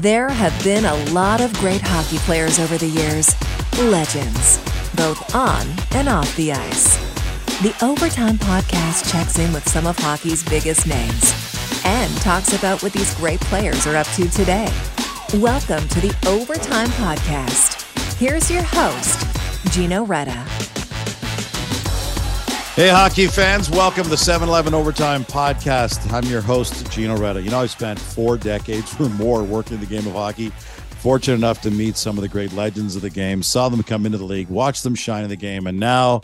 There have been a lot of great hockey players over the years, legends, both on and off the ice. The Overtime Podcast checks in with some of hockey's biggest names and talks about what these great players are up to today. Welcome to the Overtime Podcast. Here's your host, Gino Reda. Hey, hockey fans, welcome to the 7 Eleven Overtime Podcast. I'm your host, Gino Reda. You know, I've spent four decades or more working the game of hockey. Fortunate enough to meet some of the great legends of the game, saw them come into the league, watched them shine in the game, and now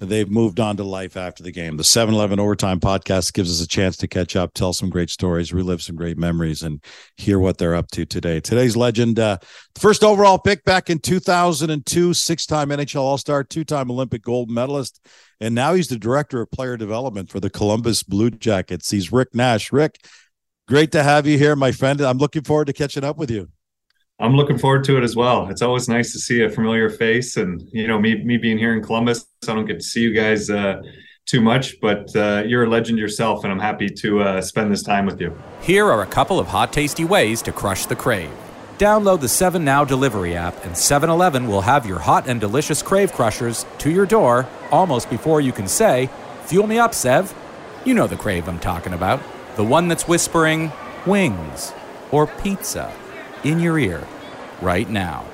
they've moved on to life after the game. The 7 Eleven Overtime Podcast gives us a chance to catch up, tell some great stories, relive some great memories, and hear what they're up to today. Today's legend, uh, first overall pick back in 2002, six time NHL All Star, two time Olympic gold medalist and now he's the director of player development for the Columbus Blue Jackets. He's Rick Nash. Rick, great to have you here, my friend. I'm looking forward to catching up with you. I'm looking forward to it as well. It's always nice to see a familiar face, and you know, me me being here in Columbus, I don't get to see you guys uh, too much, but uh, you're a legend yourself, and I'm happy to uh, spend this time with you. Here are a couple of hot, tasty ways to crush the crave. Download the 7 Now delivery app, and 7 Eleven will have your hot and delicious crave crushers to your door almost before you can say, Fuel me up, Sev. You know the crave I'm talking about. The one that's whispering, wings or pizza in your ear right now.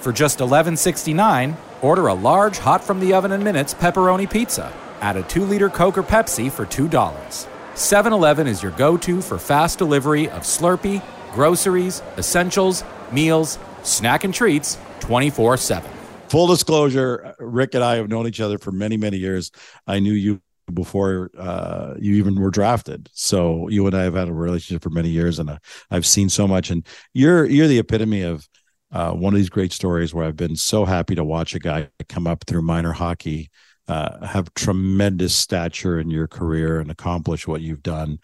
For just $11.69, order a large hot from the oven in minutes pepperoni pizza. Add a 2 liter Coke or Pepsi for $2. 7 Eleven is your go to for fast delivery of Slurpee groceries, essentials, meals, snack and treats 24 7. Full disclosure Rick and I have known each other for many, many years. I knew you before uh, you even were drafted. So you and I have had a relationship for many years, and uh, I've seen so much. And you're you're the epitome of uh, one of these great stories where I've been so happy to watch a guy come up through minor hockey, uh, have tremendous stature in your career, and accomplish what you've done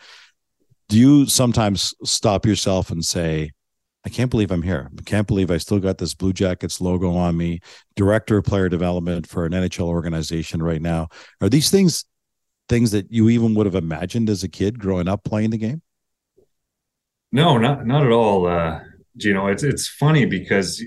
do you sometimes stop yourself and say, I can't believe I'm here. I can't believe I still got this Blue Jackets logo on me, director of player development for an NHL organization right now. Are these things things that you even would have imagined as a kid growing up playing the game? No, not not at all. Uh, know, it's it's funny because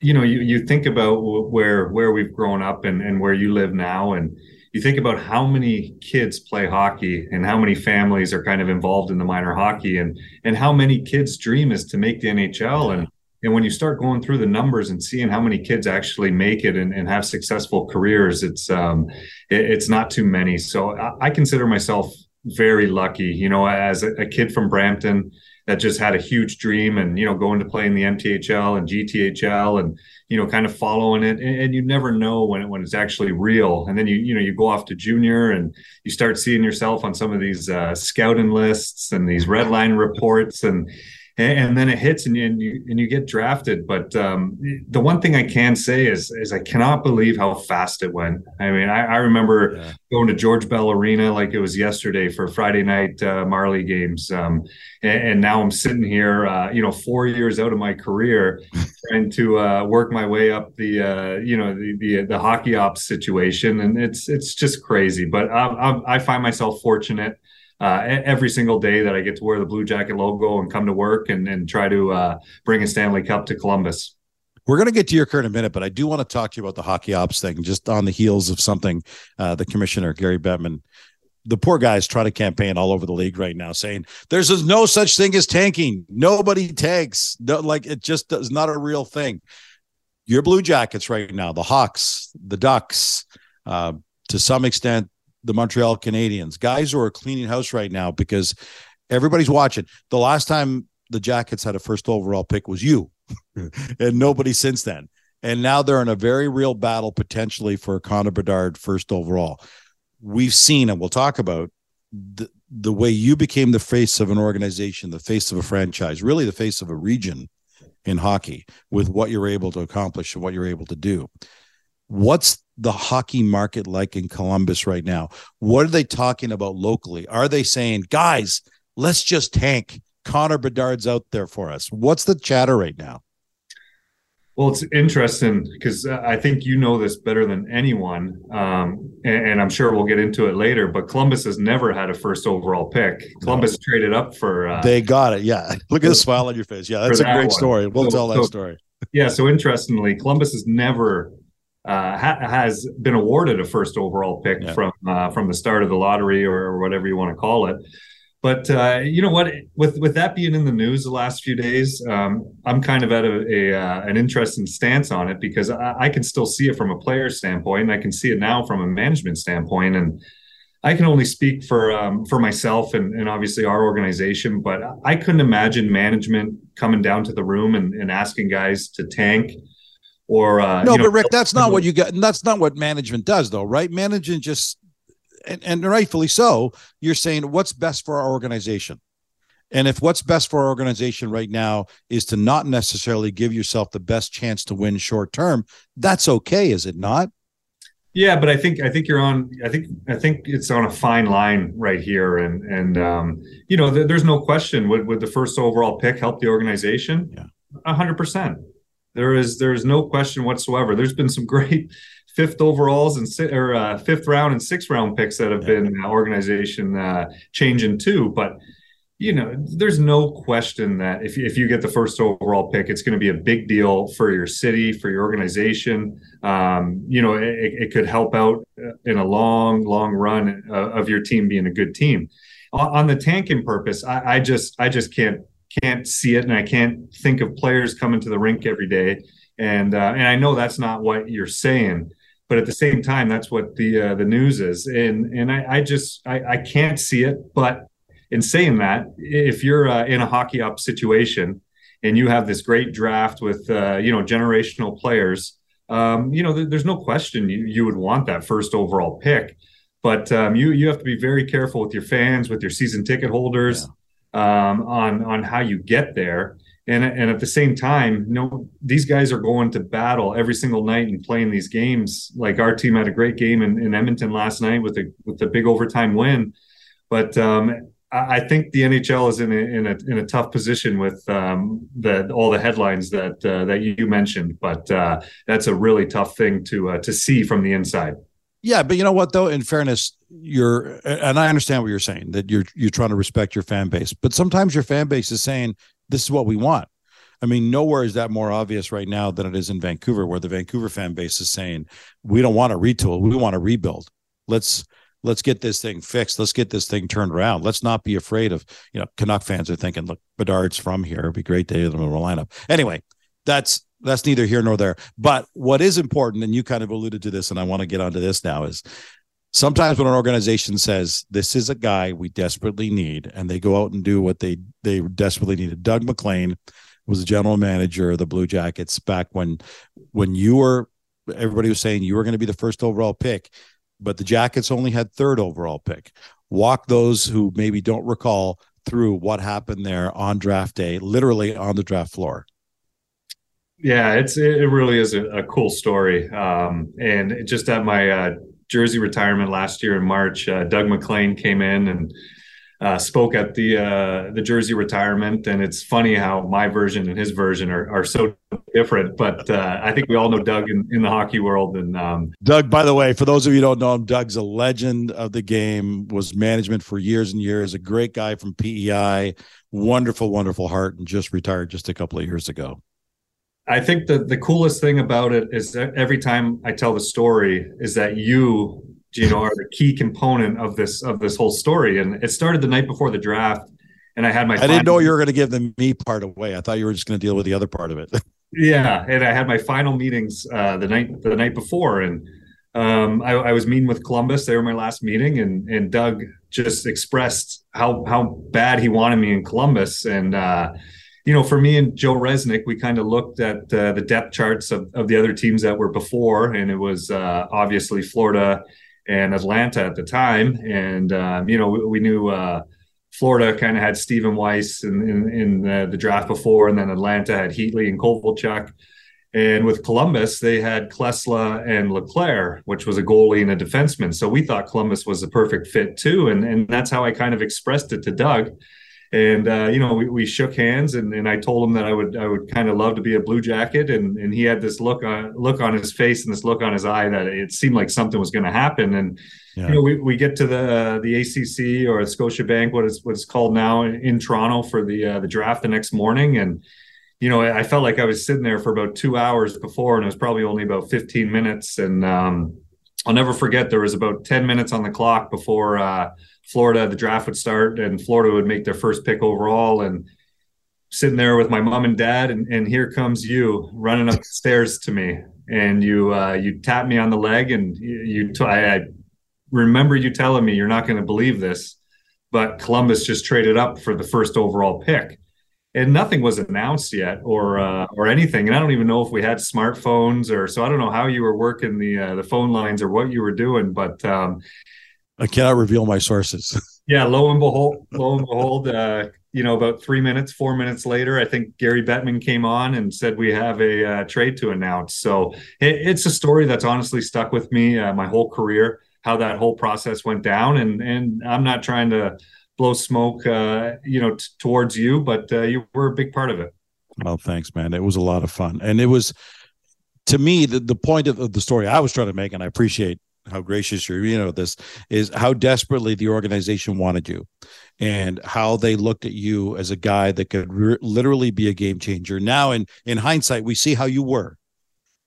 you know you, you think about where where we've grown up and, and where you live now and you think about how many kids play hockey and how many families are kind of involved in the minor hockey and and how many kids dream is to make the NHL and and when you start going through the numbers and seeing how many kids actually make it and, and have successful careers it's um it, it's not too many. So I, I, consider myself very lucky you know as a, a kid from Brampton that just had a huge dream and you know going to play in the MTHL and GTHL and you know kind of following it and, and, you never know when it, when it's actually real. And then you you know you go off to junior and you start seeing yourself on some of these uh, scouting lists and these red line reports and and, then it hits and you, and you, and you get drafted. But um, the one thing I can say is is I cannot believe how fast it went. I mean, I, I remember yeah. going to George Bell Arena like it was yesterday for Friday night uh, Marley games, um, and, and, now I'm sitting here, uh, you know, four years out of my career, trying to uh, work my way up the uh, you know the, the, the hockey ops situation, and it's it's just crazy. But I, I, I find myself fortunate uh, every single day that I get to wear the Blue Jacket logo and come to work and, and try to uh, bring a Stanley Cup to Columbus. We're going to get to your current in a minute, but I do want to talk to you about the hockey ops thing, just on the heels of something uh, the commissioner, Gary Bettman, the poor guys trying to campaign all over the league right now saying there's no such thing as tanking. Nobody tanks. No, like it just is not a real thing. Your Blue Jackets right now, the Hawks, the Ducks, uh, to some extent, the Montreal Canadiens, guys who are cleaning house right now because everybody's watching. The last time the Jackets had a first overall pick was you, and nobody since then. And now they're in a very real battle potentially for Connor Bedard first overall. We've seen, and we'll talk about the, the way you became the face of an organization, the face of a franchise, really the face of a region in hockey with what you're able to accomplish and what you're able to do. What's the hockey market like in Columbus right now? What are they talking about locally? Are they saying, guys, let's just tank? Connor Bedard's out there for us. What's the chatter right now? Well, it's interesting because I think you know this better than anyone, um, and, and, I'm sure we'll get into it later. But Columbus has never had a first overall pick. Columbus no. traded up for. Uh, they got it. Yeah, look at the smile on your face. Yeah, that's a that great one. story. We'll so, tell that so, story. Yeah. So interestingly, Columbus has never uh, ha- has been awarded a first overall pick yeah. from uh, from the start of the lottery or, whatever you want to call it. But uh, you know what? With with that being in the news the last few days, um, I'm kind of at a, a uh, an interesting stance on it because I, I, can still see it from a player standpoint, and I can see it now from a management standpoint, and I can only speak for um, for myself and, and obviously our organization. But I couldn't imagine management coming down to the room and, and asking guys to tank or uh, no, you know, but Rick, that's not what you got. That's not what management does, though, right? Management just and, and rightfully so, you're saying what's best for our organization. And if what's best for our organization right now is to not necessarily give yourself the best chance to win short term, that's okay, is it not? Yeah, but I think I think you're on. I think I think it's on a fine line right here, and and um, you know, th- there's no question. Would would the first overall pick help the organization? Yeah, hundred percent. There is there is no question whatsoever. There's been some great fifth overalls and or uh, fifth round and sixth round picks that have yeah. been uh, organization uh, changing too. But you know, there's no question that if if you get the first overall pick, it's going to be a big deal for your city, for your organization. Um, you know, it, it, could help out uh, in a long, long run uh, of your team being a good team. On, on the tanking purpose, I, I just I just can't can't see it, and I can't think of players coming to the rink every day. And uh, and I know that's not what you're saying, but at the same time, that's what the uh, the news is. And and I, I just I, I can't see it. But in saying that, if you're uh, in a hockey ops situation and you have this great draft with uh, you know generational players, um, you know th- there's no question you you would want that first overall pick. But um, you you have to be very careful with your fans, with your season ticket holders, yeah. Um, on on how you get there and and at the same time, know, these guys are going to battle every single night and playing these games. Like our team had a great game in, in Edmonton last night with a with a big overtime win, but um, I, I think the NHL is in a, in a in a tough position with um, the all the headlines that uh, that you mentioned. But uh, that's a really tough thing to uh, to see from the inside. Yeah, but you know what though? In fairness, you're and I understand what you're saying that you're you're trying to respect your fan base, but sometimes your fan base is saying this is what we want. I mean, nowhere is that more obvious right now than it is in Vancouver, where the Vancouver fan base is saying, "We don't want to retool, we want to rebuild. Let's let's get this thing fixed. Let's get this thing turned around. Let's not be afraid of." You know, Canuck fans are thinking, "Look, Bedard's from here. It'd be great to have them in the lineup." Anyway, that's that's neither here nor there. But what is important, and you kind of alluded to this, and I want to get onto this now, is sometimes when an organization says this is a guy we desperately need and they go out and do what they they desperately needed. Doug MacLean was the general manager of the blue jackets back when when you were everybody was saying you were going to be the first overall pick but the jackets only had third overall pick. Walk those who maybe don't recall through what happened there on draft day literally on the draft floor yeah it's it really is a, a cool story um, and just at my uh, jersey retirement last year in March, uh, Doug MacLean came in and uh, spoke at the uh, the jersey retirement, and it's funny how my version and his version are, are so different. But uh, I think we all know Doug in, in the hockey world. And um, Doug, by the way, for those of you who don't know him, Doug's a legend of the game. Was management for years and years. A great guy from PEI. Wonderful, wonderful heart, and just retired just a couple of years ago. I think the the coolest thing about it is that every time I tell the story is that you, Gino, are the key component of this of this whole story. And it started the night before the draft, and I had my. I didn't know you were going to give the me part away. I thought you were just going to deal with the other part of it. yeah, and I had my final meetings uh, the night the night before, and um, I, I, was meeting with Columbus. They were my last meeting, and and Doug just expressed how how bad he wanted me in Columbus, and. Uh, you know, for me and Joe Resnick, we kind of looked at uh, the depth charts of, of the other teams that were before, and it was uh, obviously Florida and Atlanta at the time. And, um, you know, we, we knew uh, Florida kind of had Stephen Weiss in, in, in the, the, draft before, and then Atlanta had Heatley and Kovalchuk. And with Columbus, they had Klesla and LeClaire, which was a goalie and a defenseman. So we thought Columbus was a perfect fit too. And, and that's how I kind of expressed it to Doug and uh, you know we, we shook hands and, and I told him that I would I would kind of love to be a Blue Jacket. And and he had this look on look on his face and this look on his eye that it seemed like something was going to happen. And yeah. you know we, we get to the uh, the ACC or Scotiabank what is what it's called now in, in Toronto for the uh, the draft the next morning. And you know I felt like I was sitting there for about two hours before and it was probably only about 15 minutes. And um, I'll never forget there was about 10 minutes on the clock before uh, Florida, the draft would start and Florida would make their first pick overall. And sitting there with my mom and dad, and, and here comes you running up the stairs to me. And you uh, you tap me on the leg, and you, you t- I, I remember you telling me you're not going to believe this, but Columbus just traded up for the first overall pick and nothing was announced yet or uh, or anything. And i don't even know if we had smartphones or so i don't know how you were working the uh, the phone lines or what you were doing but um, i cannot reveal my sources. Yeah lo and behold lo and behold uh, you know about three minutes four minutes later i think gary bettman came on and said we have a uh, trade to announce. So it, it's a story that's honestly stuck with me uh, my whole career how that whole process went down. And and i'm not trying to blow smoke, uh, you know, t- towards you, but uh, you were a big part of it. Well, thanks, man. It was a lot of fun, and it was to me the the point of, of the story I was trying to make, and I appreciate how gracious you're you know this is how desperately the organization wanted you and how they looked at you as a guy that could re- literally be a game changer now in in hindsight we see how you were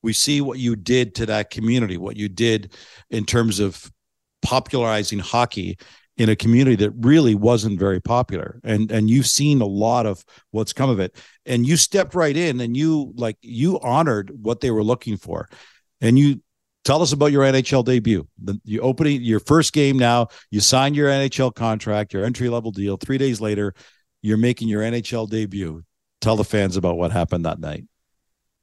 we see what you did to that community what you did in terms of popularizing hockey in a community that really wasn't very popular. And and you've seen a lot of what's come of it. And you stepped right in and you like you honored what they were looking for. And you tell us about your NHL debut. The you opening your first game now you signed your NHL contract your entry level deal. 3 days later you're making your NHL debut. Tell the fans about what happened that night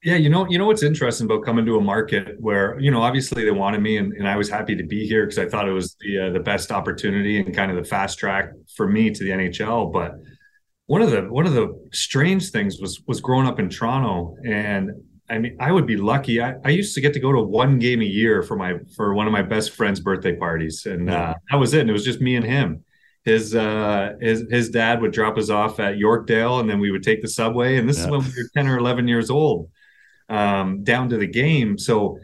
yeah, you know, you know what's interesting about coming to a market where you know obviously they wanted me, and, and I was happy to be here because I thought it was the uh, the best opportunity and kind of the fast track for me to the NHL. But one of the one of the strange things was was growing up in Toronto, and I mean I would be lucky. I, I used to get to go to one game a year for my for one of my best friends' birthday parties, and uh, that was it. And it was just me and him. His uh, his his dad would drop us off at Yorkdale, and then we would take the subway. And this yeah. is when we were ten or eleven years old um, down to the game. So,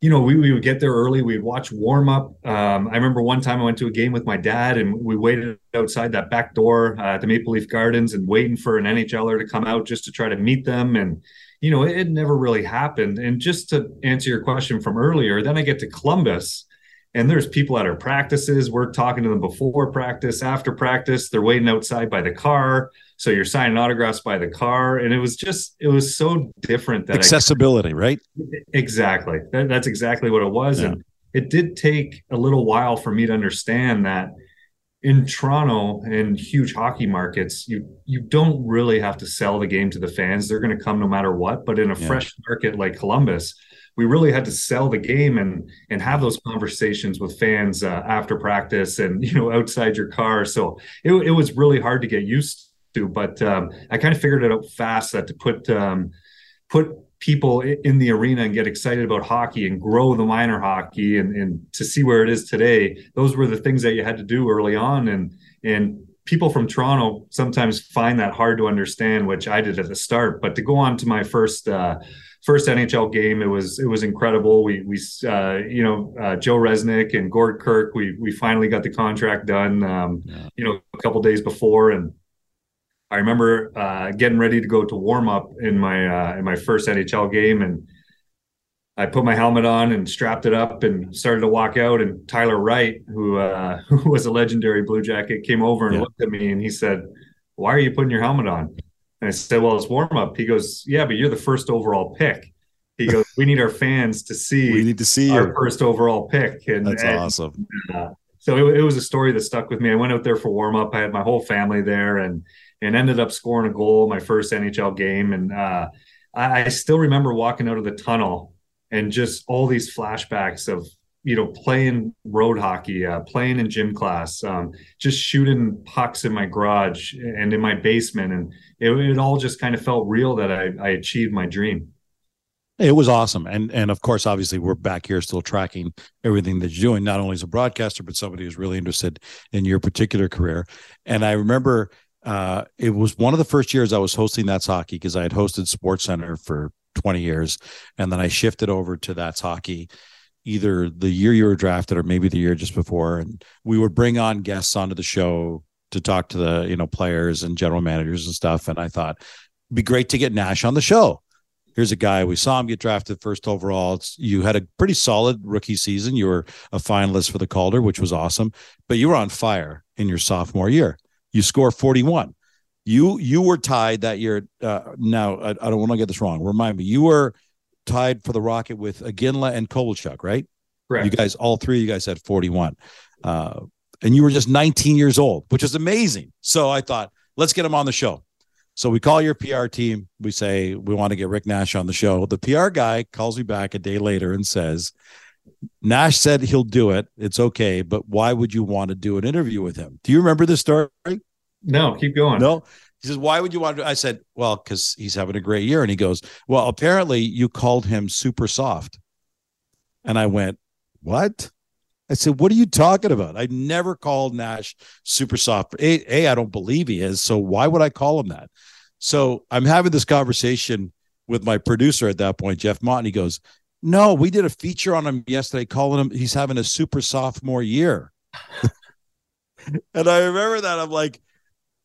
you know, we, we would get there early. We'd watch warm up. Um, I remember one time I went to a game with my dad and we waited outside that back door uh, at the Maple Leaf Gardens and waiting for an NHLer to come out just to try to meet them. And, you know, it, it never really happened. And just to answer your question from earlier, then I get to Columbus and there's people at our practices. We're talking to them before practice, after practice. They're waiting outside by the car. So you're signing autographs by the car. And it was just, it was so different that accessibility, I, right? Exactly. That, that's exactly what it was. Yeah. And it did take a little while for me to understand that in Toronto and huge hockey markets, you you don't really have to sell the game to the fans. They're going to come no matter what. But in a yeah. fresh market like Columbus, we really had to sell the game and and have those conversations with fans uh, after practice and you know outside your car. So it, it was really hard to get used to, but um, I kind of figured it out fast that to put um, put people in the arena and get excited about hockey and grow the minor hockey and, and to see where it is today those were the things that you had to do early on and and people from toronto sometimes find that hard to understand which i did at the start but to go on to my first uh, first NHL game. It was it was incredible. We we uh, you know uh, Joe Resnick and Gord Kirke. We we finally got the contract done. Um, yeah. You know, a couple days before, and I remember uh, getting ready to go to warm up in my uh, in my first NHL game, and I put my helmet on and strapped it up and started to walk out. And Tyler Wright, who uh, who was a legendary Blue Jacket, came over and yeah. looked at me and he said, "Why are you putting your helmet on?" And I said, Well, it's warm up. He goes, Yeah, but you're the first overall pick. He goes, We need our fans to see we need to see our you. first overall pick. And that's and, awesome. Uh, so it, it, was a story that stuck with me. I went out there for warm up. I had my whole family there and and ended up scoring a goal my first NHL game. And uh, I, I still remember walking out of the tunnel and just all these flashbacks of you know, playing road hockey, uh, playing in gym class, um, just shooting pucks in my garage and in my basement, and it, it all just kind of felt real that I, I achieved my dream. It was awesome, and and of course, obviously, we're back here still tracking everything that you're doing, not only as a broadcaster, but somebody who's really interested in your particular career. And I remember uh, it was one of the first years I was hosting That's Hockey because I had hosted Sports Center for 20 years. And then I shifted over to That's Hockey either the year you were drafted or maybe the year just before. And we would bring on guests onto the show to talk to the, you know, players and general managers and stuff. And I thought it'd be great to get Nash on the show. Here's a guy we saw him get drafted first overall. It's, you had a pretty solid rookie season. You were a finalist for the Calder, which was awesome, but you were on fire in your sophomore year. You score 41. You you were tied that year. Uh, now I, I don't want to get this wrong. Remind me, you were tied for the Rocket with Iginla and Kovalchuk, right? Correct. You guys, all three of you guys had 41. Uh, and you were just 19 years old, which is amazing. So I thought, let's get him on the show. So we call your PR team. We say, we want to get Rick Nash on the show. The PR guy calls me back a day later and says, Nash said he'll do it. It's okay. But why would you want to do an interview with him? Do you remember this story? No, keep going. No. He says, why would you want to? I said, well, because he's having a great year. And he goes, well, apparently you called him super soft. And I went, what? I said, what are you talking about? I never called Nash super soft. A, A, I don't believe he is. So why would I call him that? So I'm having this conversation with my producer at that point, Jeff Mott, and he goes, No, we did a feature on him yesterday calling him he's having a super sophomore year. and I remember that. I'm like,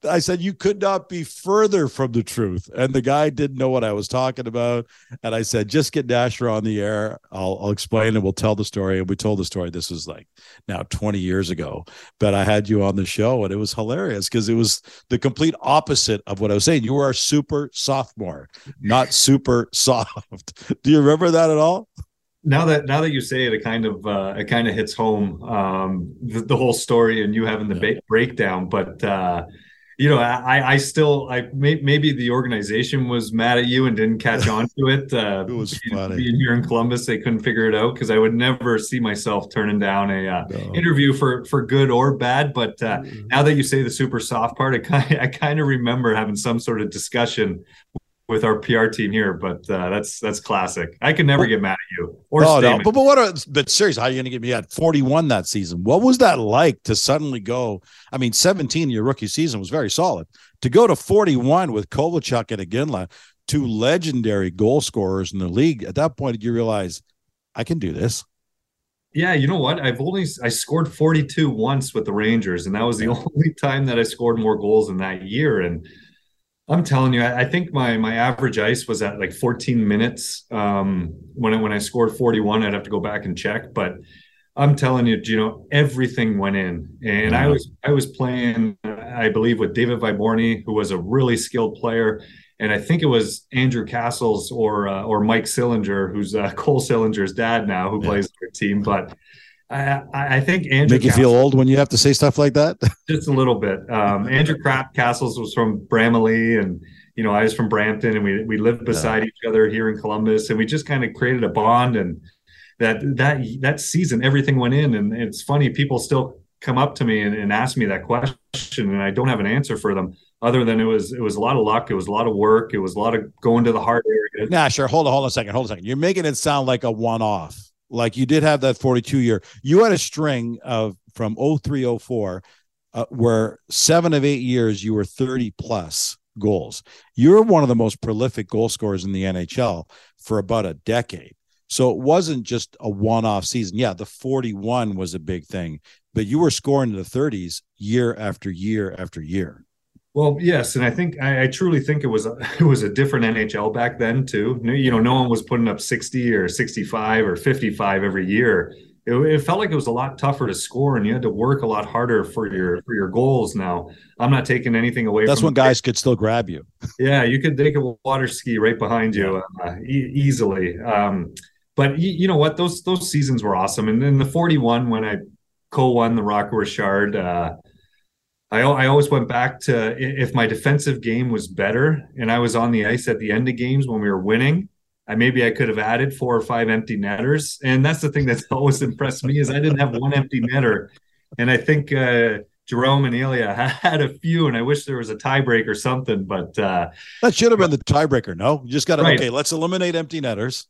I said, You could not be further from the truth. And the guy didn't know what I was talking about. And I said, Just get Nasher on the air. I'll, I'll explain and we'll tell the story. And we told the story. This was like now 20 years ago. But I had you on the show and it was hilarious because it was the complete opposite of what I was saying. You were a super sophomore, not super soft. Do you remember that at all? now that now that you say it, it kind of uh, it kind of hits home um, the, the, whole story and you having the yeah. ba- breakdown. But uh, you know, I, I still, I may, maybe the organization was mad at you and didn't catch on to it. Uh, it was being, funny. Being here in Columbus, they couldn't figure it out because I would never see myself turning down a uh, no. interview for for good or bad. But uh, mm-hmm. now that you say the super soft part, I kind I kind of remember having some sort of discussion with our PR team here, but uh, that's that's classic. I could never get mad at you or oh, no, but, but what? Are, but seriously, how are you going to get me at forty one that season? What was that like to suddenly go? I mean, seventeen your rookie season was very solid. To go to forty one with Kovalchuk and Iginla, two legendary goal scorers in the league. At that point, did you realize I can do this? Yeah, you know what? I've only I scored 42 once with the Rangers, and that was the only time that I scored more goals in that year. And I'm telling you, I, I, think my my average ice was at like 14 minutes. Um, when I, when I scored 41, I'd have to go back and check, but I'm telling you, you know, everything went in, and I was I was playing, I believe, with David Vyborny, who was a really skilled player, and I think it was Andrew Cassels or uh, or Mike Sillinger, who's uh, Cole Sillinger's dad now, who yeah. plays their team, but I, I think Andrew make you feel old when you have to say stuff like that. just a little bit. Um, Andrew Crap Cassels was from Bramalea, and you know I was from Brampton, and we we lived beside yeah. each other here in Columbus, and we just kind of created a bond. And that that that season, everything went in, and it's funny people still come up to me and, and ask me that question, and I don't have an answer for them other than it was it was a lot of luck, it was a lot of work, it was a lot of going to the hard area. Nah, sure. Hold on, hold on a second, hold on a second. You're making it sound like a one-off like you did have that 42 year. You had a string of from 0304 uh, where seven of eight years you were 30 plus goals. You're one of the most prolific goal scorers in the NHL for about a decade. So it wasn't just a one off season. Yeah, the 41 was a big thing, but you were scoring in the 30s year after year after year. Well, yes, and I think I, I, truly think it was a, it was a different NHL back then too. You know, no one was putting up sixty or sixty five or fifty five every year. It, it, felt like it was a lot tougher to score, and you had to work a lot harder for your for your goals. Now, I'm not taking anything away. From that's when guys could still grab you. Yeah, you could take a water ski right behind you uh, e- easily. Um, but you, you, know what? Those those seasons were awesome, and then the 41 when I co-won the Rocket Richard. Uh, I, I always went back to if my defensive game was better and I was on the ice at the end of games when we were winning, I maybe I could have added four or five empty netters. And that's the thing that's always impressed me is I didn't have one empty netter. And I think uh, Jerome and Ilya had a few, and I wish there was a tiebreak or something. But uh, that should have been the tiebreaker. No, you just got to right. okay. Let's eliminate empty netters.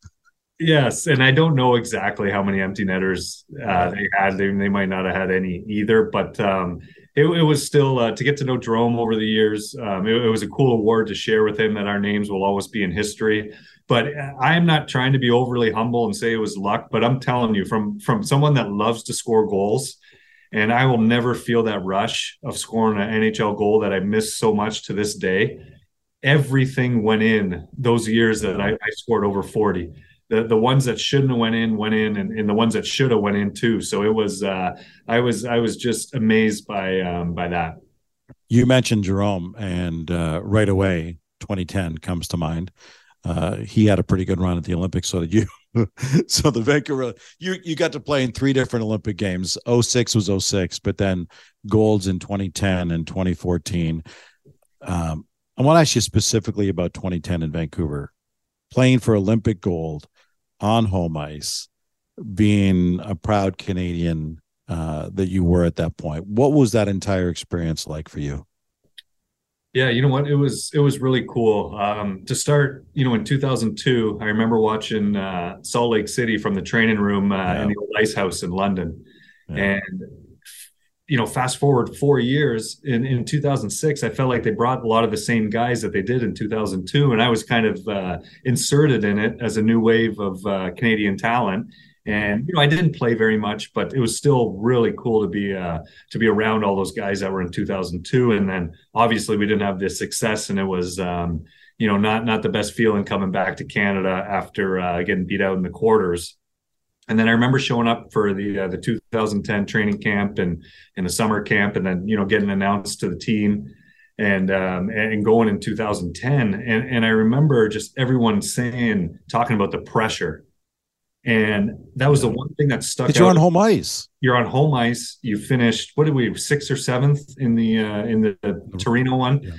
Yes, and I don't know exactly how many empty netters uh, they had. They, they might not have had any either, but um, it, it was still uh, to get to know Jerome over the years. Um, it, it, was a cool award to share with him that our names will always be in history. But I am not trying to be overly humble and say it was luck. But I'm telling you, from from someone that loves to score goals, and I will never feel that rush of scoring an NHL goal that I miss so much to this day. Everything went in those years that I, I scored over 40 the the ones that shouldn't have went in went in, and, and the ones that should have went in too. So it was uh, I was I was just amazed by um, by that. You mentioned Jerome, and uh, right away, 2010 comes to mind. Uh, he had a pretty good run at the Olympics. So did you. so the Vancouver, you you got to play in three different Olympic games. 06 was 06, but then golds in 2010 and 2014. Um, I want to ask you specifically about 2010 in Vancouver, playing for Olympic gold on home ice, being a proud Canadian uh, that you were at that point. What was that entire experience like for you? Yeah, you know what? It was it was really cool. Um, to start, you know, in 2002, I remember watching uh, Salt Lake City from the training room uh, yeah. in the old ice house in London, yeah. and you know, fast forward four years in, in 2006, I felt like they brought a lot of the same guys that they did in 2002. And I was kind of uh, inserted in it as a new wave of uh, Canadian talent. And, you know, I didn't play very much, but it was still really cool to be, uh, to be around all those guys that were in 2002. And then obviously we didn't have the success and it was, um, you know, not, not the best feeling coming back to Canada after uh, getting beat out in the quarters and then I remember showing up for the uh, the 2010 training camp and in the summer camp, and then you know getting announced to the team and um, and going in 2010. And and I remember just everyone saying talking about the pressure, and that was the one thing that stuck. You're on home ice. You're on home ice. You finished what did we sixth or seventh in the uh, in the, the Torino one. Yeah.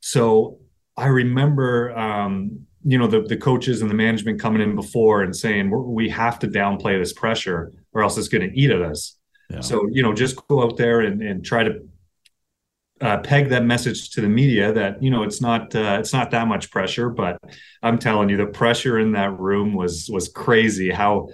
So I remember um, you know the the coaches and the management coming in before and saying we have to downplay this pressure or else it's going to eat at us. Yeah. So you know just go out there and, and try to uh, peg that message to the media that you know it's not uh, it's not that much pressure, but I'm telling you the pressure in that room was was crazy. How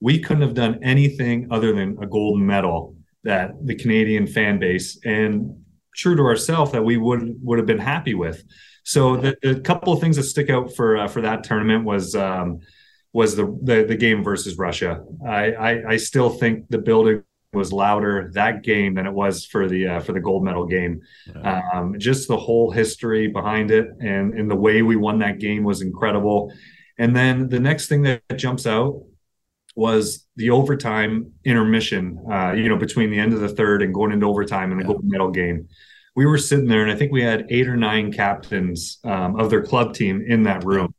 we couldn't have done anything other than a gold medal that the Canadian fan base and true to ourselves that we would would have been happy with. So the, the couple of things that stick out for uh, for that tournament was um, was the, the, the game versus Russia. I, I, I still think the building was louder that game than it was for the uh, for the gold medal game. Um, just the whole history behind it and and the way we won that game was incredible. And then the next thing that jumps out was the overtime intermission. Uh, you know, between the end of the third and going into overtime in the yeah. gold medal game we were sitting there, and I think we had eight or nine captains um, of their club team in that room,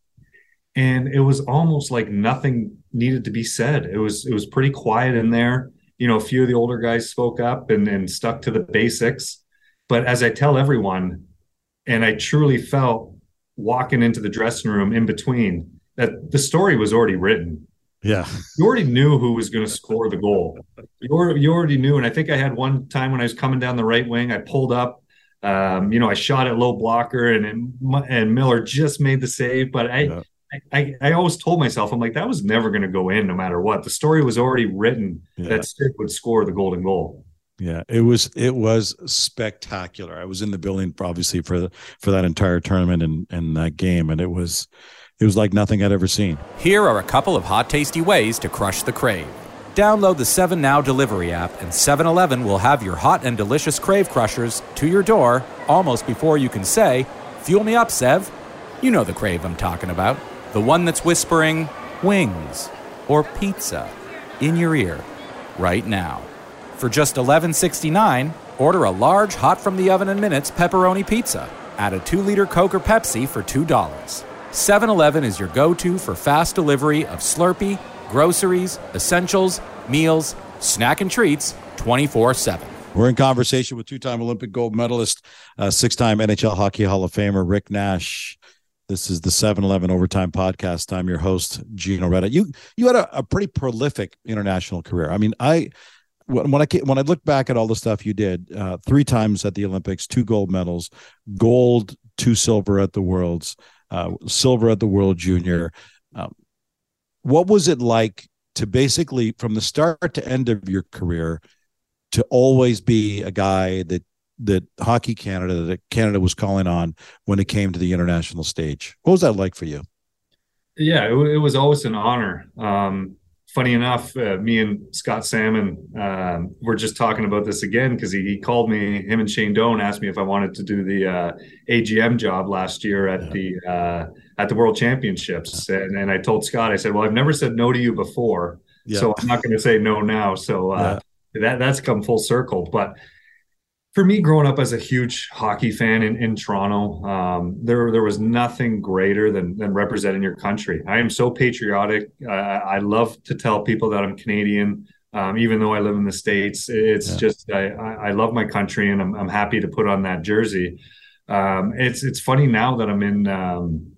and it was almost like nothing needed to be said. It was it was pretty quiet in there. You know, a few of the older guys spoke up and, and stuck to the basics. But as I tell everyone, and I truly felt walking into the dressing room in between that the story was already written. Yeah. You already knew who was going to score the goal. You already, you already knew. And I think I had one time when I was coming down the right wing, I pulled up um, you know, I shot at low blocker and and Miller just made the save, but I, yeah. I, I always told myself, I'm like, that was never going to go in no matter what. The story was already written yeah. that Stick would score the golden goal. Yeah, it was it was spectacular. I was in the building obviously for the, for that entire tournament and and that game, and it was it was like nothing I'd ever seen. Here are a couple of hot, tasty ways to crush the crave. Download the 7 Now delivery app, and 7 Eleven will have your hot and delicious crave crushers to your door almost before you can say, Fuel me up, Sev. You know the crave I'm talking about. The one that's whispering, wings or pizza in your ear right now. For just $11.69, order a large hot from the oven in minutes pepperoni pizza. Add a 2 liter Coke or Pepsi for $2. 7 Eleven is your go to for fast delivery of Slurpee groceries, essentials, meals, snack and treats 24 7. We're in conversation with two time Olympic gold medalist, uh, six time NHL Hockey Hall of Famer Rick Nash. This is the 7 Eleven Overtime Podcast. I'm your host, Gino Reda. You you had a, a pretty prolific international career. I mean, I when I when I look back at all the stuff you did, uh, three times at the Olympics, two gold medals, gold, two silver at the Worlds, uh, silver at the World Junior. What was it like to basically from the start to end of your career to always be a guy that that Hockey Canada that Canada was calling on when it came to the international stage. What was that like for you? Yeah, it, it was always an honor. Um, funny enough, uh, me and Scott Salmond um, were just talking about this again because he, he, called me. Him and Shane Doan asked me if I wanted to do the uh, AGM job last year at yeah. the uh, at the World Championships, and, and I told Scott, I said, "Well, I've never said no to you before, yeah. so I'm not going to say no now." So uh, yeah. that that's come full circle, but for me, growing up as a huge hockey fan in, in Toronto, um, there there was nothing greater than than representing your country. I am so patriotic. Uh, I love to tell people that I'm Canadian, um, even though I live in the states. It's yeah. just I, I love my country, and I'm, I'm happy to put on that jersey. Um, it's it's funny now that I'm in um,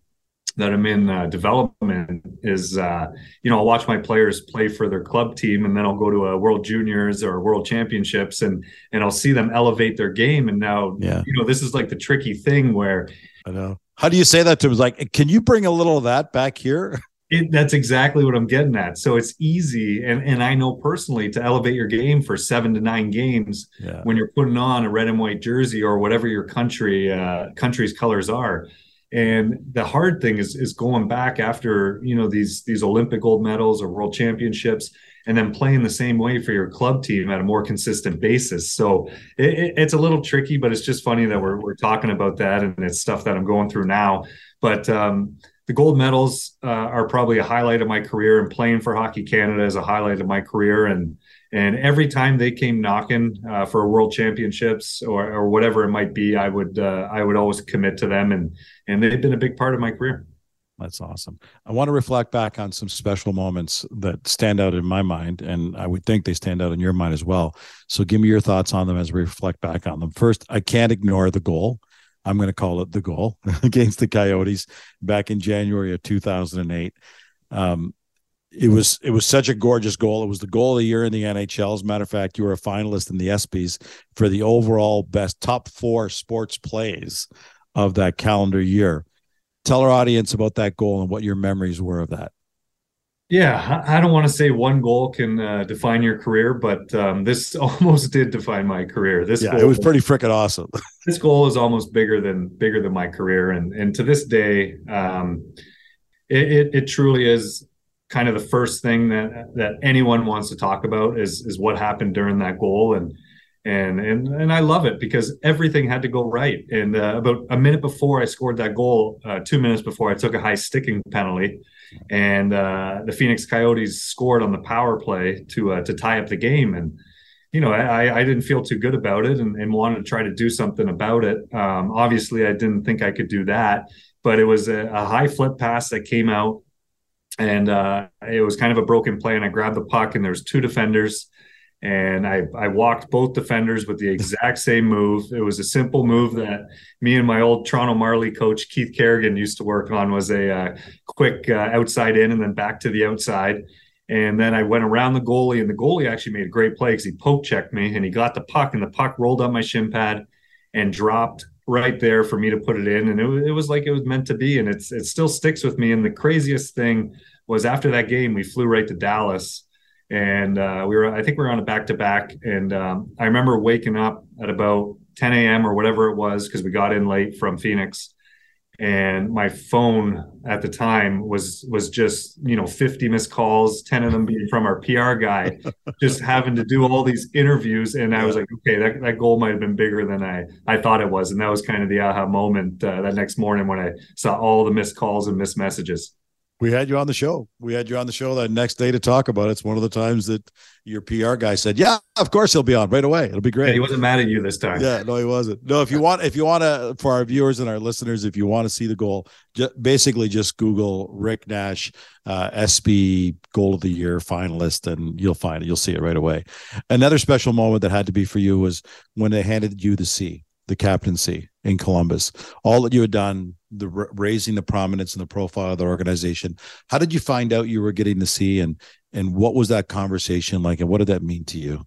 that I'm in uh, development is, uh, you know, I'll watch my players play for their club team, and then I'll go to a World Juniors or World Championships, and and I'll see them elevate their game. And now, yeah. you know, this is like the tricky thing where I know. How do you say that to them? Like, can you bring a little of that back here? It, that's exactly what I'm getting at. So it's easy, and and I know personally to elevate your game for seven to nine games yeah. when you're putting on a red and white jersey or whatever your country uh, country's colors are and the hard thing is is going back after you know these these olympic gold medals or world championships and then playing the same way for your club team at a more consistent basis. So it, it, it's a little tricky but it's just funny that we're, we're talking about that and it's stuff that i'm going through now. But um, the gold medals uh, are probably a highlight of my career and playing for hockey canada is a highlight of my career. And and every time they came knocking uh, for world championships or, or whatever it might be, I would uh, I would always commit to them, and and they've been a big part of my career. That's awesome. I want to reflect back on some special moments that stand out in my mind, and I would think they stand out in your mind as well. So, give me your thoughts on them as we reflect back on them. First, I can't ignore the goal. I'm going to call it the goal against the Coyotes back in January of 2008. Um, it was it was such a gorgeous goal. It was the goal of the year in the NHL. As a matter of fact, you were a finalist in the ESPYS for the overall best top four sports plays of that calendar year. Tell our audience about that goal and what your memories were of that. Yeah, I don't want to say one goal can uh, define your career, but um, this almost did define my career. This yeah, goal, it was pretty freaking awesome. this goal is almost bigger than bigger than my career, and and to this day, um, it, it, it truly is kind of the first thing that that anyone wants to talk about is is what happened during that goal and and and and I love it because everything had to go right. And uh, about a minute before I scored that goal, uh, two minutes before I took a high sticking penalty, and uh, the Phoenix Coyotes scored on the power play to uh, to tie up the game. And you know, I, I didn't feel too good about it and, and wanted to try to do something about it. Um, obviously, I didn't think I could do that, but it was a, a high flip pass that came out and uh, it was kind of a broken play. And I grabbed the puck, and there's two defenders, and I I walked both defenders with the exact same move. It was a simple move that me and my old Toronto Marley coach Keith Kerrigan used to work on. Was a uh, quick uh, outside in and then back to the outside. And then I went around the goalie, and the goalie actually made a great play because he poke checked me and he got the puck, and the puck rolled up my shin pad and dropped right there for me to put it in. And it, it was like it was meant to be. And it's it still sticks with me. And the craziest thing was after that game, we flew right to Dallas. And uh, we were, I think we were on a back to back. And um, I remember waking up at about 10 a.m. or whatever it was because we got in late from Phoenix and my phone at the time was was just you know 50 missed calls 10 of them being from our pr guy just having to do all these interviews and i was like okay that, that goal might have been bigger than i i thought it was and that was kind of the aha moment uh, that next morning when i saw all the missed calls and missed messages we had you on the show. We had you on the show that next day to talk about it. It's one of the times that your PR guy said, "Yeah, of course he'll be on right away. It'll be great." Yeah, he wasn't mad at you this time. Yeah, no, he wasn't. No, if you want, if you want to, for our viewers and our listeners, if you want to see the goal, just, basically just Google Rick Nash, uh, ESPY Goal of the Year finalist, and you'll find it. You'll see it right away. Another special moment that had to be for you was when they handed you the C the captaincy in Columbus, all that you had done, the raising the prominence and the profile of the organization. How did you find out you were getting the C, and and what was that conversation like, and what did that mean to you?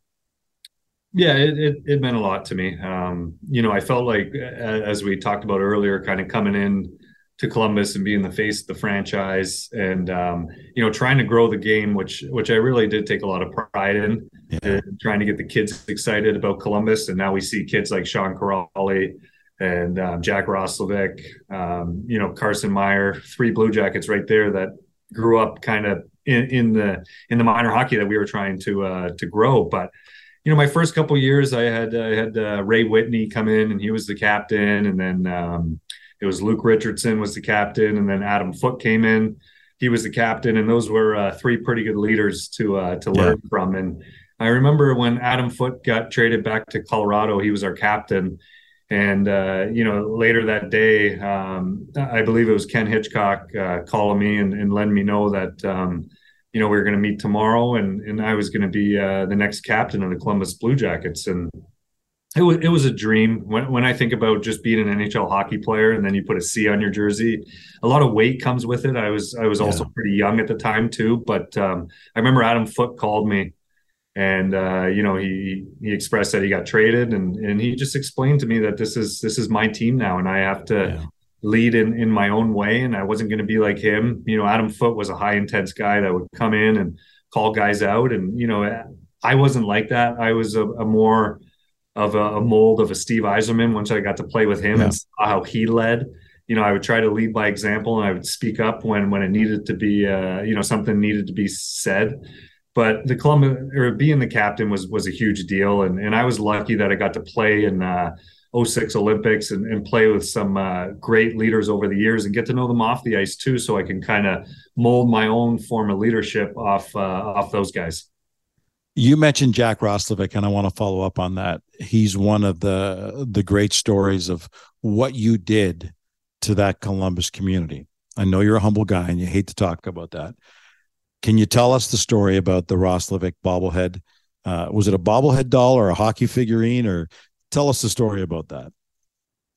Yeah, it, it, it meant a lot to me. Um, you know, I felt like, as we talked about earlier, kind of coming in to Columbus and being the face of the franchise, and um, you know, trying to grow the game, which which I really did take a lot of pride in, yeah. trying to get the kids excited about Columbus. And now we see kids like Sean Kuraly and um, Jack Roslovic, um, you know, Carson Meyer, three Blue Jackets right there that grew up kind of in, in, the in the minor hockey that we were trying to uh, to grow. But you know, my first couple years, I had I had uh, Ray Whitney come in, and he was the captain, and then um, it was Luke Richardson was the captain, and then Adam Foote came in. He was the captain, and those were uh, three pretty good leaders to uh, to learn from. And I remember when Adam Foote got traded back to Colorado, he was our captain. And uh, you know, later that day, um, I believe it was Ken Hitchcock uh, calling me and, and letting me know that um, you know we were going to meet tomorrow, and and I was going to be uh, the next captain of the Columbus Blue Jackets. And it was it was a dream. When when I think about just being an NHL hockey player and then you put a C on your jersey, a lot of weight comes with it. I was I was yeah. also pretty young at the time too, but um, I remember Adam Foote called me, and uh, you know he he expressed that he got traded, and and he just explained to me that this is this is my team now, and I have to. Yeah. lead in in my own way and I wasn't going to be like him you know Adam Foote was a high intense guy that would come in and call guys out and you know I wasn't like that I was a, a more of a, a, mold of a Steve Yzerman once I got to play with him yeah. and saw how he led. You know, I would try to lead by example and I would speak up when when it needed to be uh, you know, something needed to be said. But the Columbus or being the captain was was a huge deal. And and I was lucky that I got to play in uh 06 Olympics and, and play with some uh, great leaders over the years and get to know them off the ice too, so I can kind of mold my own form of leadership off uh, off those guys. You mentioned Jack Roslovic, and I want to follow up on that. He's one of the the great stories of what you did to that Columbus community. I know you're a humble guy and you hate to talk about that. Can you tell us the story about the Roslovic bobblehead? Uh, was it a bobblehead doll or a hockey figurine? Or tell us the story about that,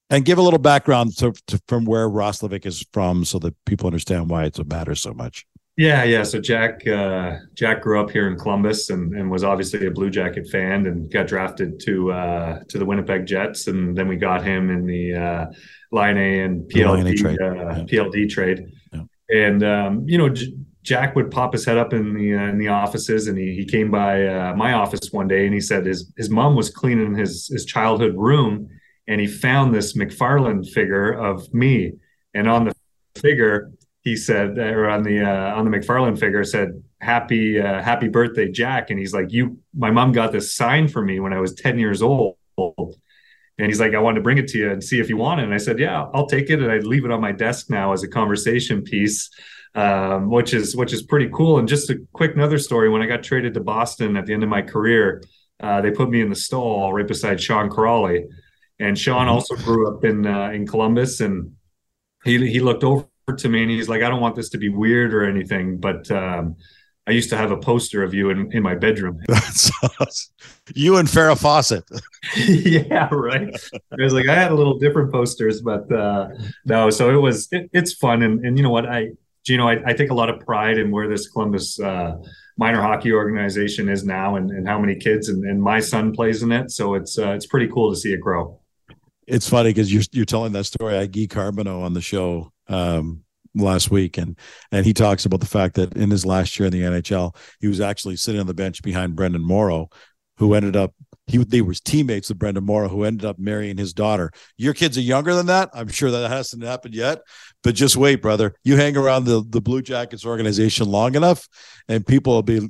and give a little background to, to, from where Roslovic is from, so that people understand why it matters so much. Yeah, yeah. So Jack uh, Jack grew up here in Columbus and, and was obviously a Blue Jacket fan and got drafted to uh, to the Winnipeg Jets and then we got him in the uh, Laine and PLD trade. Uh, yeah. PLD trade. Yeah. And um, you know J- Jack would pop his head up in the uh, in the offices and he he came by uh, my office one day and he said his his mom was cleaning his his childhood room and he found this McFarlane figure of me and on the figure he said, or on the uh, on the McFarlane figure said, "Happy uh, Happy birthday, Jack." And he's like, "You, my mom got this sign for me when I was ten years old." And he's like, I wanted to bring it to you and see if you want it. And I said, Yeah, I'll take it. And I leave it on my desk now as a conversation piece, um, which is which is pretty cool. And just a quick another story. When I got traded to Boston at the end of my career, uh, they put me in the stall right beside Sean Kuraly. And Sean mm-hmm. also grew up in uh, in Columbus, and he he looked over to me and he's like, I don't want this to be weird or anything, but um, I used to have a poster of you in, in my bedroom. That's awesome. You and Farrah Fawcett. yeah, right. I was like, I had a little different posters, but uh, no. So it was, it, it's fun. And, and you know what? I, you know, I, I take a lot of pride in where this Columbus uh, minor hockey organization is now and, and how many kids and, and my son plays in it. So it's, uh, it's pretty cool to see it grow. It's funny because you're, you're telling that story. I had Guy Carbonneau on the show um, last week, and and he talks about the fact that in his last year in the NHL, he was actually sitting on the bench behind Brendan Morrow, who ended up he they were teammates with Brendan Morrow, who ended up marrying his daughter. Your kids are younger than that. I'm sure that hasn't happened yet, but just wait, brother. You hang around the the Blue Jackets organization long enough, and people will be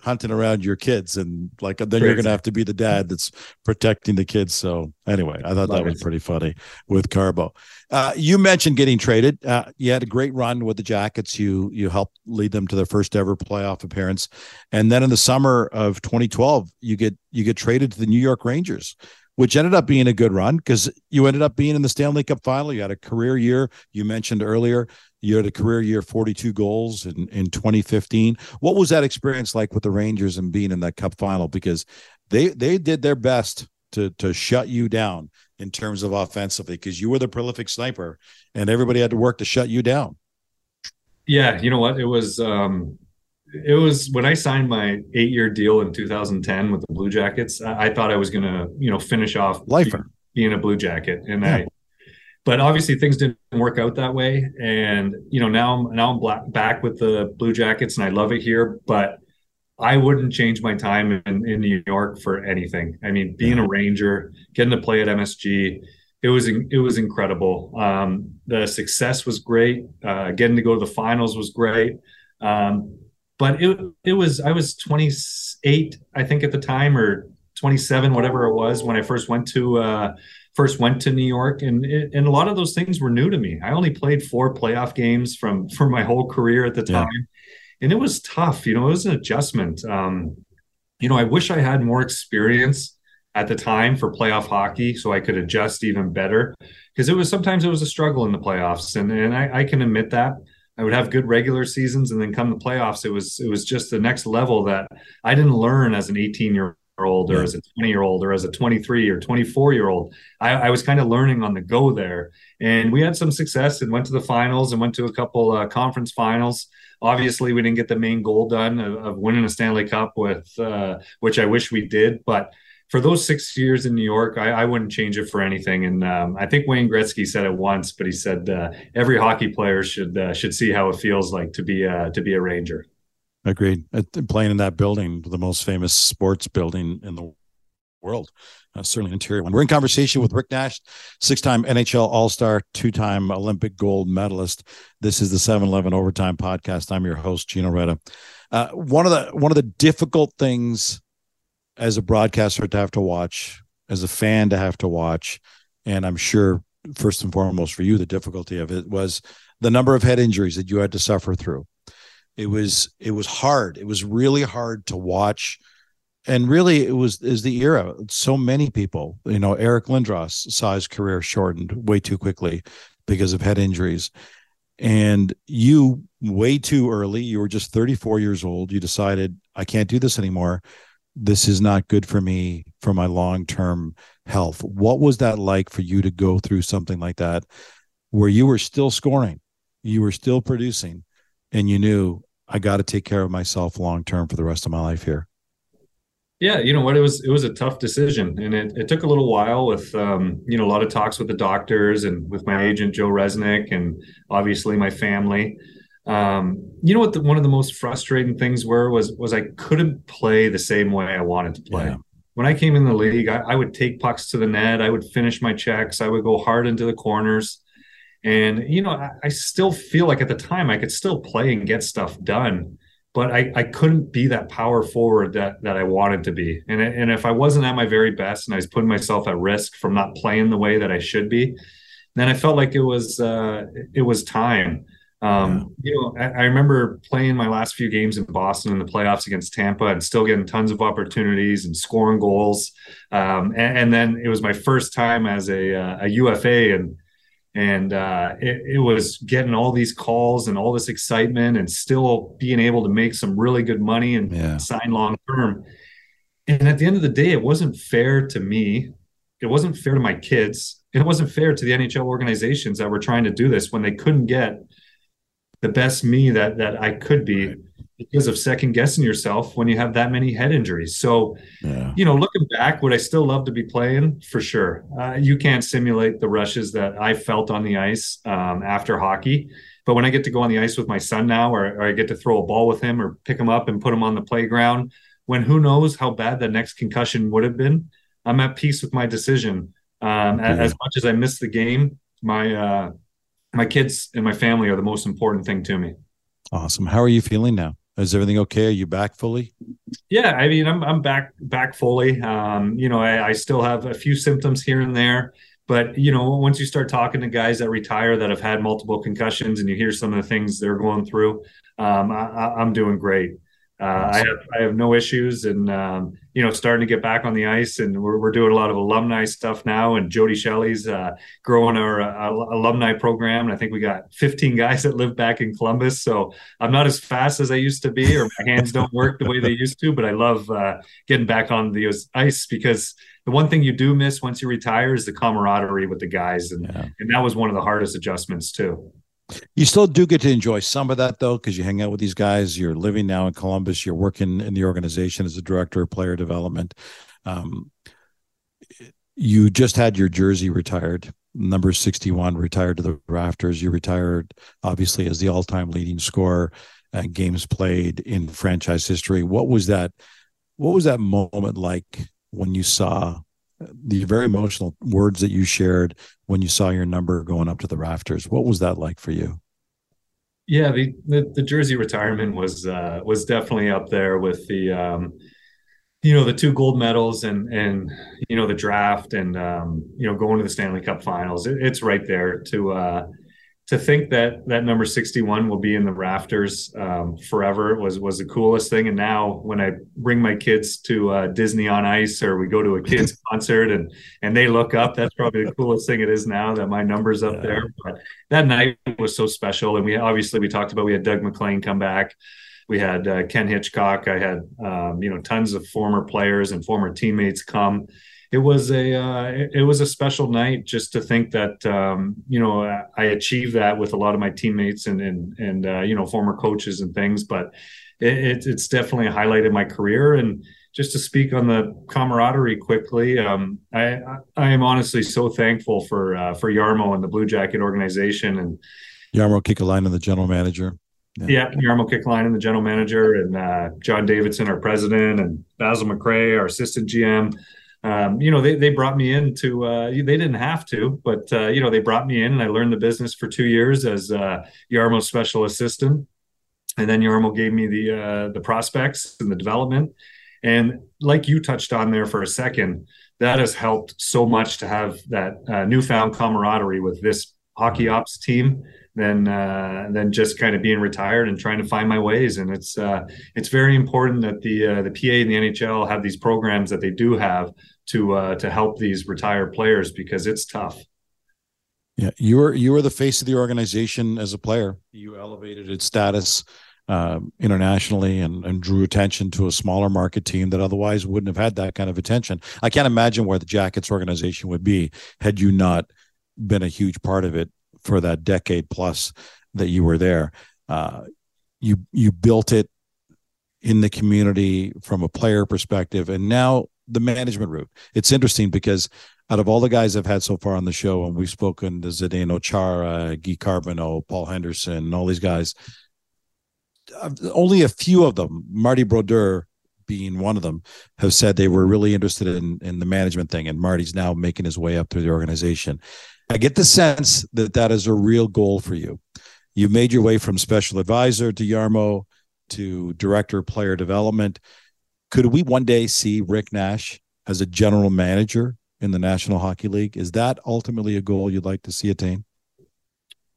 hunting around your kids and like then Crazy. you're gonna have to be the dad that's protecting the kids. So anyway i thought Love that was pretty funny with carbo. Uh, you mentioned getting traded. Uh, you had a great run with the jackets. You you helped lead them to their first ever playoff appearance. And then in the summer of 2012 you get you get traded to the new york rangers which ended up being a good run because you ended up being in the stanley cup final. You had a career year. You mentioned earlier you had a career year, 42 goals in, in 2015. What was that experience like with the Rangers and being in that cup final? Because they they did their best to to shut you down in terms of offensively because you were the prolific sniper and everybody had to work to shut you down. Yeah, you know what? It was um it was when I signed my eight year deal in 2010 with the Blue Jackets. I, I thought I was gonna, you know, finish off lifer being a Blue Jacket. And yeah. I but obviously things didn't work out that way. And you know now I'm now I'm black, back with the Blue Jackets, and I love it here. But I wouldn't change my time in, in New York for anything. I mean, being a Ranger, getting to play at MSG, it was it was incredible. Um, the success was great. Uh, getting to go to the finals was great. Um, but it it was I was 28, I think, at the time, or 27, whatever it was, when I first went to uh, first went to New York, and it, and a lot of those things were new to me. I only played four playoff games from from my whole career at the time, yeah. and it was tough. You know, it was an adjustment. Um, you know, I wish I had more experience at the time for playoff hockey so I could adjust even better because it was sometimes it was a struggle in the playoffs and and I, I can admit that I would have good regular seasons and then come the playoffs it was it was just the next level that I didn't learn as an 18 year old or as a 20 year old or as a 23 or 24 year old I, I was kind of learning on the go there. And we had some success and went to the finals and went to a couple uh, conference finals. Obviously we didn't get the main goal done of, of winning a stanley cup with uh, which i wish we did. But for those six years in New York, I, I wouldn't change it for anything. And um, I think Wayne Gretzky said it once, but he said uh, every hockey player should uh, should see how it feels like to be a, to be a Ranger. Agreed. Uh, playing in that building, the most famous sports building in the world, uh, certainly interior one. We're in conversation with Rick Nash, six-time NHL All-Star, two-time Olympic gold medalist. This is the 7-Eleven Overtime Podcast. I'm your host, Gino Reda. Uh, one of the one of the difficult things as a broadcaster to have to watch, as a fan to have to watch, and I'm sure first and foremost for you, the difficulty of it was the number of head injuries that you had to suffer through. It was it was hard. It was really hard to watch. And really, it was is the era. So many people, you know, Eric Lindros saw his career shortened way too quickly because of head injuries. And you, way too early, you were just 34 years old. You decided, I can't do this anymore this is not good for me for my long term health. What was that like for you to go through something like that where you were still scoring, you were still producing, and you knew I got to take care of myself long term for the rest of my life here? Yeah, you know what? It was it was a tough decision, and it, it took a little while with um, you know a lot of talks with the doctors and with my agent Joe Resnick, and obviously my family. Um, you know what? The, one of the most frustrating things were was was I couldn't play the same way I wanted to play. Yeah. When I came in the league, I, I, would take pucks to the net. I would finish my checks. I would go hard into the corners, and you know, I, I still feel like at the time I could still play and get stuff done, but I, I couldn't be that power forward that that I wanted to be. And and if I wasn't at my very best and I was putting myself at risk from not playing the way that I should be, then I felt like it was uh, it was time um. You know, I, I, remember playing my last few games in Boston in the playoffs against Tampa and still getting tons of opportunities and scoring goals. Um, and, and, then it was my first time as a, uh, a UFA and and uh, it, it, was getting all these calls and all this excitement and still being able to make some really good money and yeah. sign long term. And at the end of the day, it wasn't fair to me. It wasn't fair to my kids. It wasn't fair to the NHL organizations that were trying to do this when they couldn't get the best me that that I could be because of second guessing yourself when you have that many head injuries. So, yeah. you know, looking back, would I still love to be playing? For sure. Uh, you can't simulate the rushes that I felt on the ice um, after hockey. But when I get to go on the ice with my son now, or, or I get to throw a ball with him or pick him up and put him on the playground, when who knows how bad the next concussion would have been, I'm at peace with my decision. Um, yeah. As much as I miss the game, my uh, my kids and my family are the most important thing to me. Awesome. How are you feeling now? Is everything okay? Are you back fully? Yeah, I mean, I'm I'm back back fully. Um, you know, I, I still have a few symptoms here and there, but you know, once you start talking to guys that retire that have had multiple concussions, and you hear some of the things they're going through, um, I, I'm doing great. Uh, I have I have no issues, and um, you know, starting to get back on the ice, and we're, we're doing a lot of alumni stuff now. And Jody Shelley's uh, growing our uh, alumni program, and I think we got 15 guys that live back in Columbus. So I'm not as fast as I used to be, or my hands don't work the way they used to. But I love uh, getting back on the ice because the one thing you do miss once you retire is the camaraderie with the guys, and yeah. and that was one of the hardest adjustments too. You still do get to enjoy some of that though, because you hang out with these guys. You're living now in Columbus. You're working in the organization as a director of player development. Um, you just had your jersey retired. number 61 retired to the rafters. You retired obviously as the all-time leading scorer and games played in franchise history. What was that? What was that moment like when you saw the very emotional words that you shared when you saw your number going up to the rafters? What was that like for you? Yeah, the the, the jersey retirement was uh, was definitely up there with the um, you know the two gold medals and and you know the draft and um, you know going to the Stanley Cup Finals. It, it's right there to uh, to think that that number 61 will be in the rafters um, forever was was the coolest thing. And now when i bring my kids to uh, disney on ice or we go to a kids concert and and they look up that's probably the coolest thing it is now that my number's up yeah. there. But that night was so special. And we obviously we talked about we had doug maclean come back. We had uh, ken hitchcock. I had um, you know tons of former players and former teammates come it was a uh, it, it, was a special night just to think that um, you know I achieved that with a lot of my teammates and and and uh, you know former coaches and things. But it, it's definitely highlighted my career and just to speak on the camaraderie quickly, um, I, I am honestly so thankful for uh, for Jarmo and the Blue Jacket organization and Jarmo Kekalainen, the general manager. Yeah, yeah Jarmo Kekalainen, the general manager, and uh, John Davidson, our president, and Basil McRae, our assistant GM um, you know, they, they brought me in to, uh, they didn't have to, but, uh, you know, they brought me in and I learned the business for two years as uh, Jarmo's special assistant. And then Jarmo gave me the, uh, the prospects and the development. And like you touched on there for a second, that has helped so much to have that uh, newfound camaraderie with this hockey ops team than uh, than just kind of being retired and trying to find my ways. And it's uh, it's very important that the uh, the PA and the NHL have these programs that they do have to uh, to help these retired players because it's tough. Yeah, you were you were the face of the organization as a player. You elevated its status uh, internationally and, and drew attention to a smaller market team that otherwise wouldn't have had that kind of attention. I can't imagine where the Jackets organization would be had you not been a huge part of it for that decade plus that you were there. Uh, you you built it in the community from a player perspective, and now the management route. It's interesting because out of all the guys I've had so far on the show, and we've spoken to Zdeno Chara, Guy Carbonneau, Paul Henderson, and all these guys, only a few of them, Marty Brodeur being one of them, have said they were really interested in in the management thing, and Marty's now making his way up through the organization. I get the sense that that is a real goal for you. You've made your way from special advisor to Jarmo to director of player development could we one day see Rick Nash as a general manager in the National Hockey League? Is that ultimately a goal you'd like to see attain?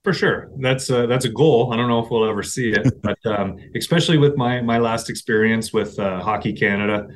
For sure, that's a, that's a goal. I don't know if we'll ever see it, but um, especially with my my last experience with uh, Hockey Canada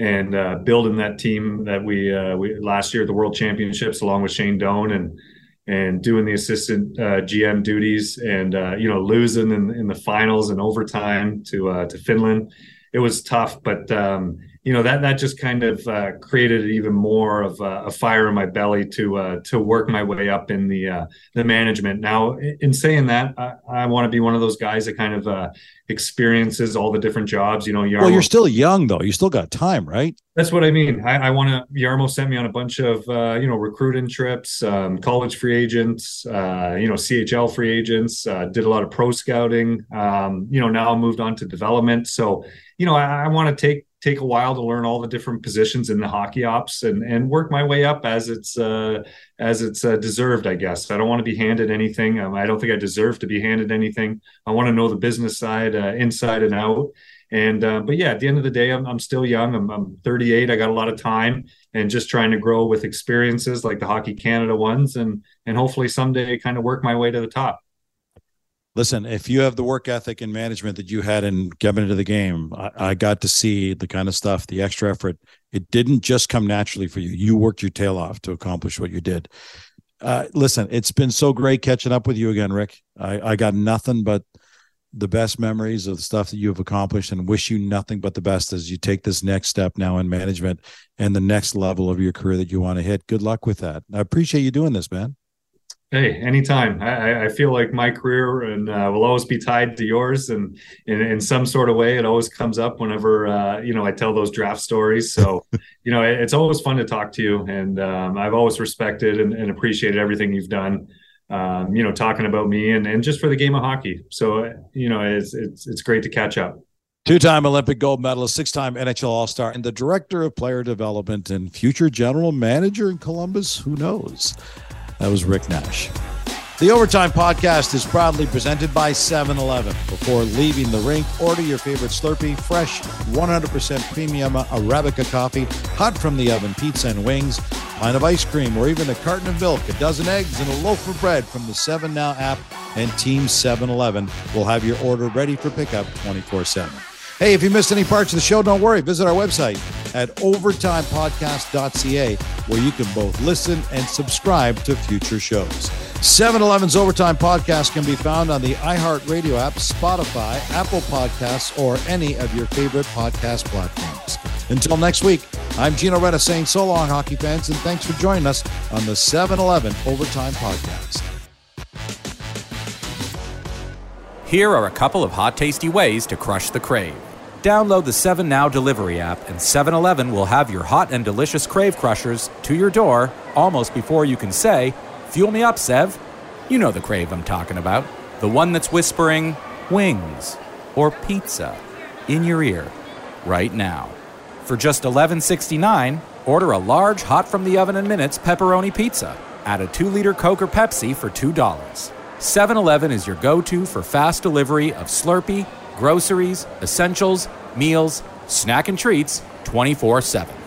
and uh, building that team that we uh, we last year at the World Championships along with Shane Doan and and doing the assistant uh, GM duties and uh, you know losing in, in the finals and overtime to uh, to Finland. It was tough, but um, you know that that just kind of uh, created even more of a, a, fire in my belly to uh, to work my way up in the uh, the management. Now, in saying that, I, I want to be one of those guys that kind of uh, experiences all the different jobs. You know, Jarmo, well, you're still young though. You still got time, right? That's what I mean. I, I want to. Jarmo sent me on a bunch of uh, you know recruiting trips, um, college free agents, uh, you know CHL free agents. did a lot of pro scouting. Um, you know, now I moved on to development. So you know, I, I want to take take a while to learn all the different positions in the hockey ops and and work my way up as it's uh, as it's uh, deserved. I guess I don't want to be handed anything. Um, I don't think I deserve to be handed anything. I want to know the business side uh, inside and out. And uh, but yeah, at the end of the day, I'm, I'm still young. I'm, I'm 38. I got a lot of time, and just trying to grow with experiences like the Hockey Canada ones, and and hopefully someday kind of work my way to the top listen, if you have the work ethic and management that you had in getting into the game, I, I, got to see the kind of stuff, the extra effort. It didn't just come naturally for you. You worked your tail off to accomplish what you did. Uh, listen, it's been so great catching up with you again, Rick. I, I got nothing but the best memories of the stuff that you have accomplished and wish you nothing but the best as you take this next step now in management and the next level of your career that you want to hit. Good luck with that. I appreciate you doing this, man. Hey, anytime. I, I feel like my career and uh, will always be tied to yours, and in, in some sort of way, it always comes up whenever uh, you know I tell those draft stories. So, you know, it, it's always fun to talk to you, and um, I've always respected and, and, appreciated everything you've done. Um, you know, talking about me and, and just for the game of hockey. So, you know, it's it's it's great to catch up. Two-time Olympic gold medalist, six-time NHL All-Star, and the director of player development and future general manager in Columbus. Who knows? That was Rick Nash. The Overtime Podcast is proudly presented by 7 Eleven. Before leaving the rink, order your favorite Slurpee, fresh, 100% premium Arabica coffee, hot from the oven, pizza and wings, a pint of ice cream, or even a carton of milk, a dozen eggs, and a loaf of bread from the 7 Now app and Team 7 Eleven will have your order ready for pickup 24 7. Hey, if you missed any parts of the show, don't worry. Visit our website at overtimepodcast.ca where you can both listen and subscribe to future shows. 7 Eleven's Overtime Podcast can be found on the iHeartRadio app, Spotify, Apple Podcasts, or any of your favorite podcast platforms. Until next week, I'm Gino Reda saying so long, hockey fans, and thanks for joining us on the 7 Eleven Overtime Podcast. Here are a couple of hot, tasty ways to crush the crave. Download the 7 Now delivery app, and 7 Eleven will have your hot and delicious crave crushers to your door almost before you can say, Fuel me up, Sev. You know the crave I'm talking about. The one that's whispering, wings or pizza in your ear right now. For just $11.69, order a large hot from the oven in minutes pepperoni pizza. Add a 2 liter Coke or Pepsi for $2. 7 Eleven is your go to for fast delivery of Slurpee groceries, essentials, meals, snack and treats 24 7.